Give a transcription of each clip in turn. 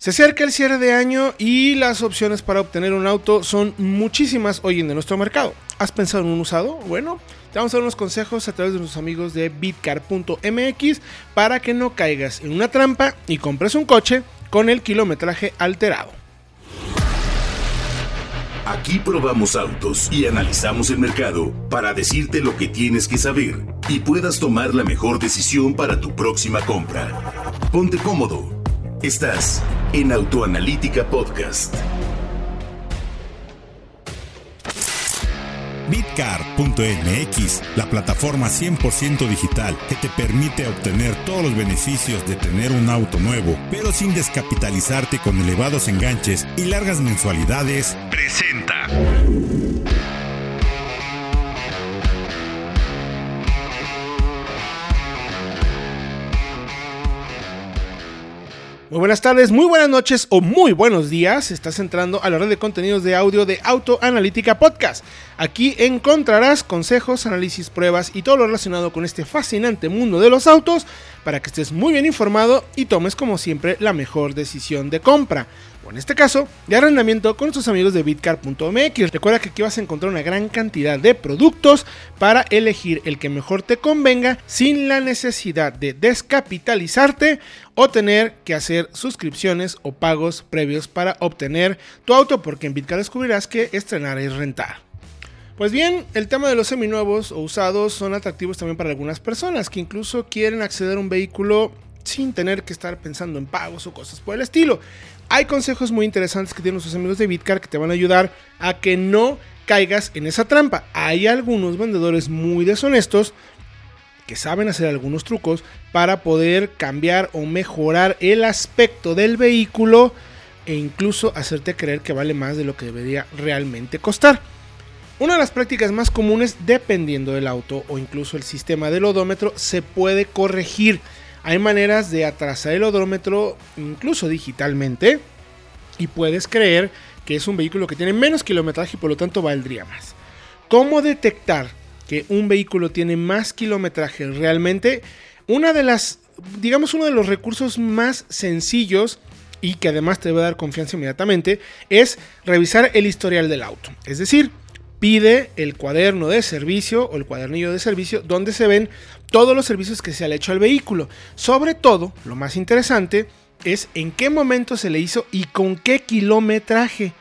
Se acerca el cierre de año y las opciones para obtener un auto son muchísimas hoy en nuestro mercado. ¿Has pensado en un usado? Bueno, te vamos a dar unos consejos a través de nuestros amigos de bitcar.mx para que no caigas en una trampa y compres un coche con el kilometraje alterado. Aquí probamos autos y analizamos el mercado para decirte lo que tienes que saber y puedas tomar la mejor decisión para tu próxima compra. Ponte cómodo Estás en Autoanalítica Podcast. Bitcar.mx, la plataforma 100% digital que te permite obtener todos los beneficios de tener un auto nuevo, pero sin descapitalizarte con elevados enganches y largas mensualidades, presenta. Muy buenas tardes, muy buenas noches o muy buenos días. Estás entrando a la red de contenidos de audio de Autoanalítica Podcast. Aquí encontrarás consejos, análisis, pruebas y todo lo relacionado con este fascinante mundo de los autos para que estés muy bien informado y tomes como siempre la mejor decisión de compra en este caso, de arrendamiento con nuestros amigos de bitcar.mx. Recuerda que aquí vas a encontrar una gran cantidad de productos para elegir el que mejor te convenga sin la necesidad de descapitalizarte o tener que hacer suscripciones o pagos previos para obtener tu auto, porque en Bitcar descubrirás que estrenar es rentar. Pues bien, el tema de los seminuevos o usados son atractivos también para algunas personas que incluso quieren acceder a un vehículo sin tener que estar pensando en pagos o cosas por el estilo. Hay consejos muy interesantes que tienen nuestros amigos de Bitcar que te van a ayudar a que no caigas en esa trampa. Hay algunos vendedores muy deshonestos que saben hacer algunos trucos para poder cambiar o mejorar el aspecto del vehículo e incluso hacerte creer que vale más de lo que debería realmente costar. Una de las prácticas más comunes, dependiendo del auto o incluso el sistema del odómetro, se puede corregir. Hay maneras de atrasar el odómetro incluso digitalmente y puedes creer que es un vehículo que tiene menos kilometraje y por lo tanto valdría más. ¿Cómo detectar que un vehículo tiene más kilometraje realmente? Una de las, digamos, uno de los recursos más sencillos y que además te va a dar confianza inmediatamente es revisar el historial del auto. Es decir, pide el cuaderno de servicio o el cuadernillo de servicio donde se ven todos los servicios que se le hecho al vehículo. Sobre todo, lo más interesante es en qué momento se le hizo y con qué kilometraje.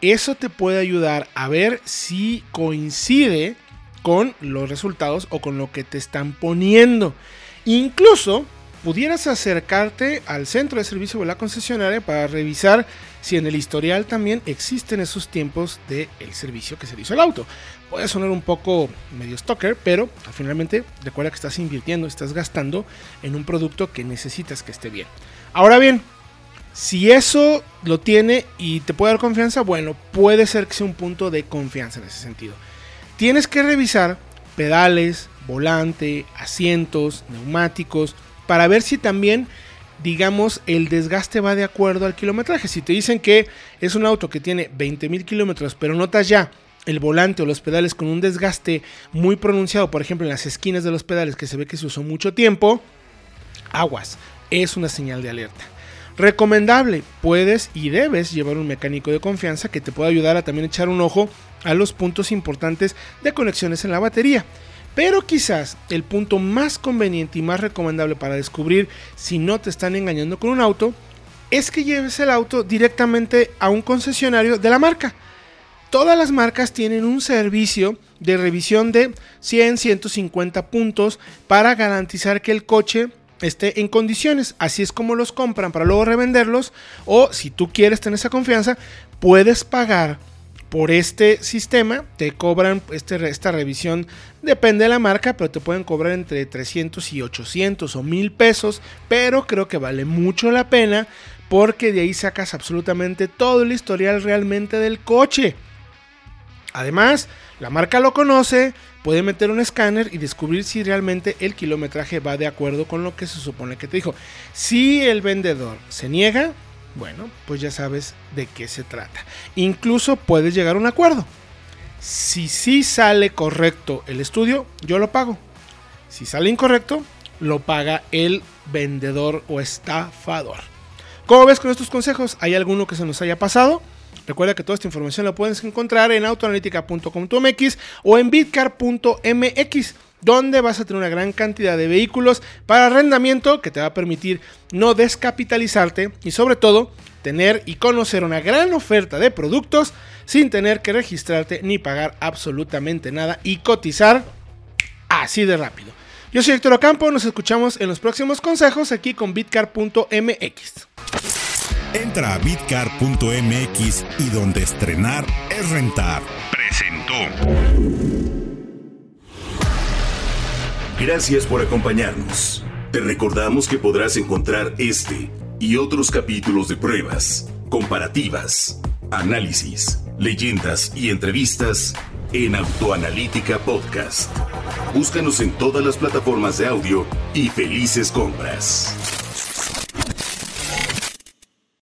Eso te puede ayudar a ver si coincide con los resultados o con lo que te están poniendo. Incluso pudieras acercarte al centro de servicio de la concesionaria para revisar si en el historial también existen esos tiempos del servicio que se hizo al auto. Puede sonar un poco medio stalker, pero finalmente recuerda que estás invirtiendo, estás gastando en un producto que necesitas que esté bien. Ahora bien, si eso lo tiene y te puede dar confianza, bueno, puede ser que sea un punto de confianza en ese sentido. Tienes que revisar pedales, volante, asientos, neumáticos, para ver si también, digamos, el desgaste va de acuerdo al kilometraje. Si te dicen que es un auto que tiene 20.000 kilómetros, pero notas ya el volante o los pedales con un desgaste muy pronunciado, por ejemplo en las esquinas de los pedales que se ve que se usó mucho tiempo, aguas, es una señal de alerta. Recomendable, puedes y debes llevar un mecánico de confianza que te pueda ayudar a también echar un ojo a los puntos importantes de conexiones en la batería. Pero quizás el punto más conveniente y más recomendable para descubrir si no te están engañando con un auto es que lleves el auto directamente a un concesionario de la marca. Todas las marcas tienen un servicio de revisión de 100, 150 puntos para garantizar que el coche esté en condiciones. Así es como los compran para luego revenderlos. O si tú quieres tener esa confianza, puedes pagar por este sistema te cobran este, esta revisión, depende de la marca, pero te pueden cobrar entre 300 y 800 o 1000 pesos, pero creo que vale mucho la pena porque de ahí sacas absolutamente todo el historial realmente del coche. Además, la marca lo conoce, puede meter un escáner y descubrir si realmente el kilometraje va de acuerdo con lo que se supone que te dijo. Si el vendedor se niega, bueno, pues ya sabes de qué se trata. Incluso puedes llegar a un acuerdo. Si sí sale correcto el estudio, yo lo pago. Si sale incorrecto, lo paga el vendedor o estafador. ¿Cómo ves con estos consejos? ¿Hay alguno que se nos haya pasado? Recuerda que toda esta información la puedes encontrar en autoanalítica.com.mx o en bitcar.mx donde vas a tener una gran cantidad de vehículos para arrendamiento que te va a permitir no descapitalizarte y sobre todo tener y conocer una gran oferta de productos sin tener que registrarte ni pagar absolutamente nada y cotizar así de rápido. Yo soy Héctor Ocampo, nos escuchamos en los próximos consejos aquí con bitcar.mx. Entra a bitcar.mx y donde estrenar es rentar. Presentó. Gracias por acompañarnos. Te recordamos que podrás encontrar este y otros capítulos de pruebas, comparativas, análisis, leyendas y entrevistas en Autoanalítica Podcast. Búscanos en todas las plataformas de audio y felices compras.